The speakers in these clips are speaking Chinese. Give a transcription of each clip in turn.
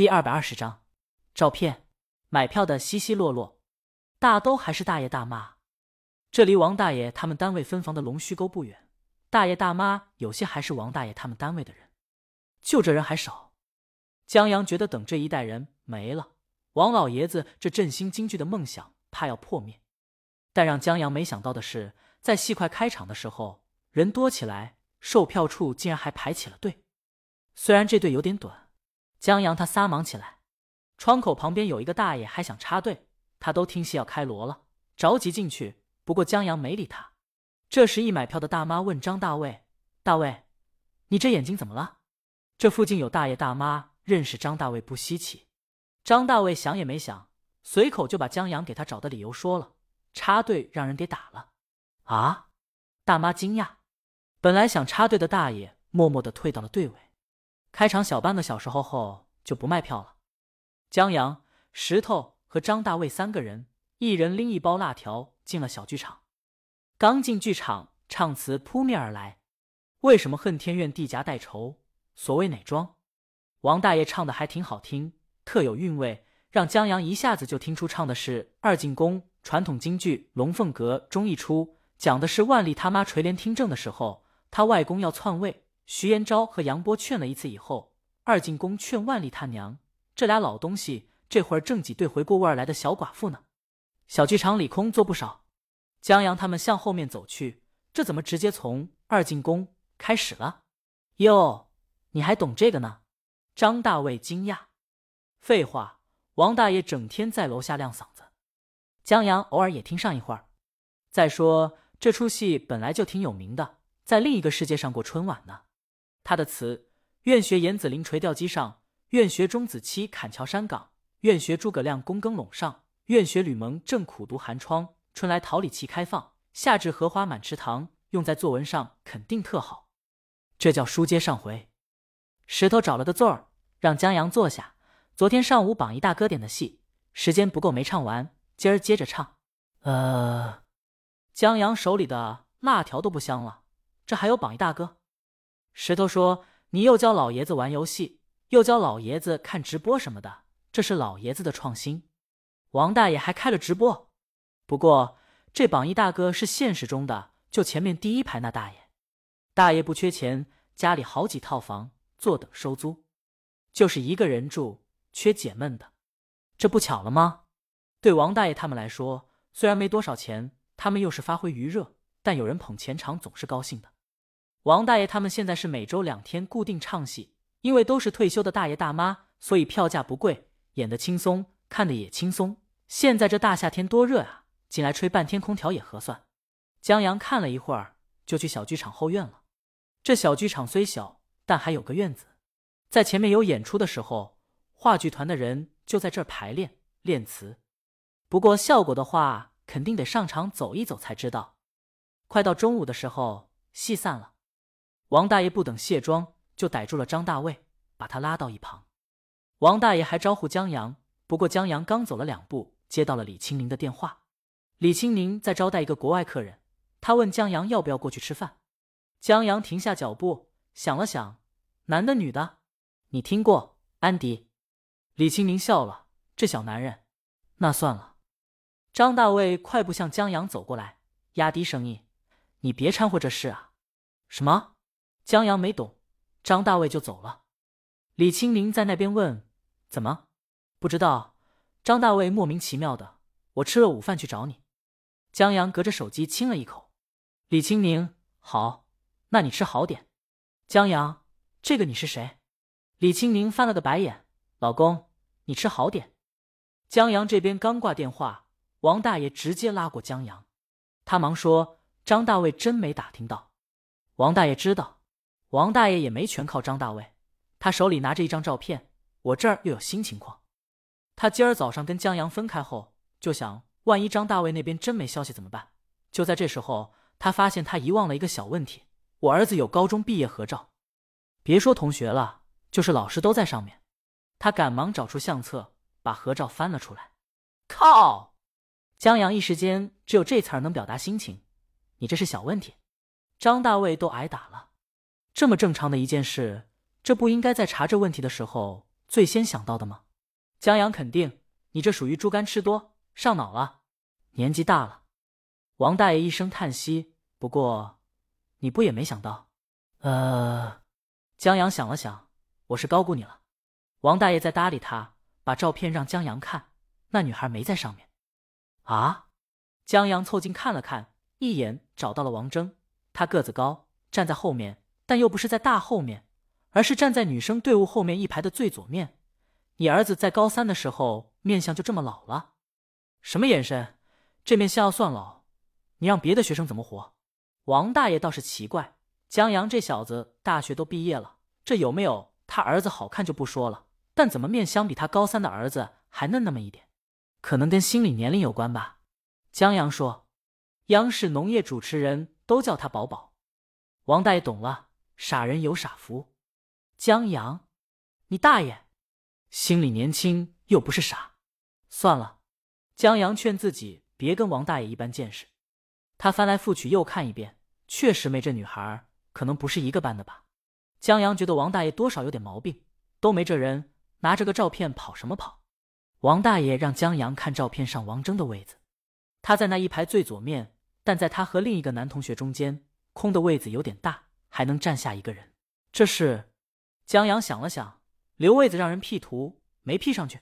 第二百二十章，照片，买票的稀稀落落，大都还是大爷大妈。这离王大爷他们单位分房的龙须沟不远，大爷大妈有些还是王大爷他们单位的人，就这人还少。江阳觉得等这一代人没了，王老爷子这振兴京剧的梦想怕要破灭。但让江阳没想到的是，在戏快开场的时候，人多起来，售票处竟然还排起了队。虽然这队有点短。江阳他撒忙起来，窗口旁边有一个大爷还想插队，他都听戏要开锣了，着急进去。不过江阳没理他。这时一买票的大妈问张大卫：“大卫，你这眼睛怎么了？”这附近有大爷大妈认识张大卫不稀奇。张大卫想也没想，随口就把江阳给他找的理由说了：“插队让人给打了。”啊！大妈惊讶，本来想插队的大爷默默的退到了队尾。开场小半个小时后后就不卖票了。江阳、石头和张大卫三个人，一人拎一包辣条进了小剧场。刚进剧场，唱词扑面而来：“为什么恨天怨地夹带愁？所谓哪桩？”王大爷唱的还挺好听，特有韵味，让江阳一下子就听出唱的是二进宫传统京剧《龙凤阁》中一出，讲的是万历他妈垂帘听政的时候，他外公要篡位。徐延昭和杨波劝了一次以后，二进宫劝万历他娘，这俩老东西这会儿正挤兑回过味儿来的小寡妇呢。小剧场里空座不少，江阳他们向后面走去，这怎么直接从二进宫开始了？哟，你还懂这个呢？张大卫惊讶。废话，王大爷整天在楼下亮嗓子，江阳偶尔也听上一会儿。再说这出戏本来就挺有名的，在另一个世界上过春晚呢。他的词：愿学严子陵垂钓机上，愿学钟子期砍桥山岗，愿学诸葛亮躬耕陇上，愿学吕蒙正苦读寒窗。春来桃李齐开放，夏至荷花满池塘。用在作文上肯定特好。这叫书接上回。石头找了个座儿，让江阳坐下。昨天上午榜一大哥点的戏，时间不够没唱完，今儿接着唱。呃，江阳手里的辣条都不香了，这还有榜一大哥？石头说：“你又教老爷子玩游戏，又教老爷子看直播什么的，这是老爷子的创新。王大爷还开了直播，不过这榜一大哥是现实中的，就前面第一排那大爷。大爷不缺钱，家里好几套房，坐等收租，就是一个人住，缺解闷的。这不巧了吗？对王大爷他们来说，虽然没多少钱，他们又是发挥余热，但有人捧钱场总是高兴的。”王大爷他们现在是每周两天固定唱戏，因为都是退休的大爷大妈，所以票价不贵，演的轻松，看的也轻松。现在这大夏天多热啊，进来吹半天空调也合算。江阳看了一会儿，就去小剧场后院了。这小剧场虽小，但还有个院子，在前面有演出的时候，话剧团的人就在这排练练词。不过效果的话，肯定得上场走一走才知道。快到中午的时候，戏散了。王大爷不等卸妆，就逮住了张大卫，把他拉到一旁。王大爷还招呼江阳，不过江阳刚走了两步，接到了李青宁的电话。李青宁在招待一个国外客人，他问江阳要不要过去吃饭。江阳停下脚步，想了想，男的女的？你听过安迪？李青宁笑了，这小男人，那算了。张大卫快步向江阳走过来，压低声音：“你别掺和这事啊！”什么？江阳没懂，张大卫就走了。李青宁在那边问：“怎么？不知道？”张大卫莫名其妙的：“我吃了午饭去找你。”江阳隔着手机亲了一口。李青宁：“好，那你吃好点。”江阳：“这个你是谁？”李青宁翻了个白眼：“老公，你吃好点。”江阳这边刚挂电话，王大爷直接拉过江阳，他忙说：“张大卫真没打听到。”王大爷知道。王大爷也没全靠张大卫，他手里拿着一张照片，我这儿又有新情况。他今儿早上跟江阳分开后，就想万一张大卫那边真没消息怎么办？就在这时候，他发现他遗忘了一个小问题：我儿子有高中毕业合照，别说同学了，就是老师都在上面。他赶忙找出相册，把合照翻了出来。靠！江阳一时间只有这词儿能表达心情。你这是小问题，张大卫都挨打了。这么正常的一件事，这不应该在查这问题的时候最先想到的吗？江阳肯定，你这属于猪肝吃多上脑了，年纪大了。王大爷一声叹息。不过，你不也没想到？呃，江阳想了想，我是高估你了。王大爷在搭理他，把照片让江阳看，那女孩没在上面。啊？江阳凑近看了看，一眼找到了王峥。他个子高，站在后面，但又不是在大后面，而是站在女生队伍后面一排的最左面。你儿子在高三的时候面相就这么老了？什么眼神？这面相要算老，你让别的学生怎么活？王大爷倒是奇怪，江阳这小子大学都毕业了，这有没有他儿子好看就不说了，但怎么面相比他高三的儿子还嫩那么一点？可能跟心理年龄有关吧。江阳说：“央视农业主持人都叫他宝宝。”王大爷懂了，傻人有傻福。江阳，你大爷，心里年轻又不是傻。算了，江阳劝自己别跟王大爷一般见识。他翻来覆去又看一遍，确实没这女孩，可能不是一个班的吧。江阳觉得王大爷多少有点毛病，都没这人，拿着个照片跑什么跑？王大爷让江阳看照片上王峥的位子，他在那一排最左面，但在他和另一个男同学中间，空的位子有点大，还能站下一个人。这是江阳想了想，留位子让人 P 图，没 P 上去。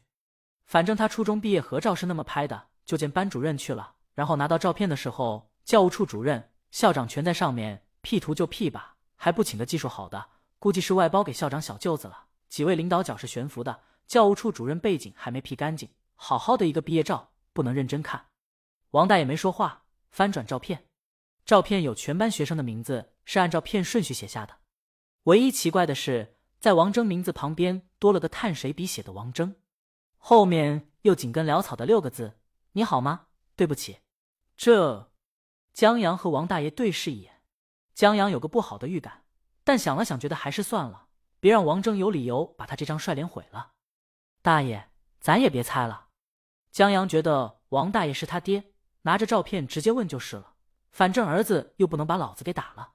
反正他初中毕业合照是那么拍的，就见班主任去了，然后拿到照片的时候。教务处主任、校长全在上面，P 图就 P 吧，还不请个技术好的，估计是外包给校长小舅子了。几位领导脚是悬浮的，教务处主任背景还没 P 干净，好好的一个毕业照不能认真看。王大爷没说话，翻转照片，照片有全班学生的名字，是按照片顺序写下的。唯一奇怪的是，在王峥名字旁边多了个碳水笔写的王峥，后面又紧跟潦草的六个字：“你好吗？对不起。”这。江阳和王大爷对视一眼，江阳有个不好的预感，但想了想，觉得还是算了，别让王峥有理由把他这张帅脸毁了。大爷，咱也别猜了。江阳觉得王大爷是他爹，拿着照片直接问就是了，反正儿子又不能把老子给打了。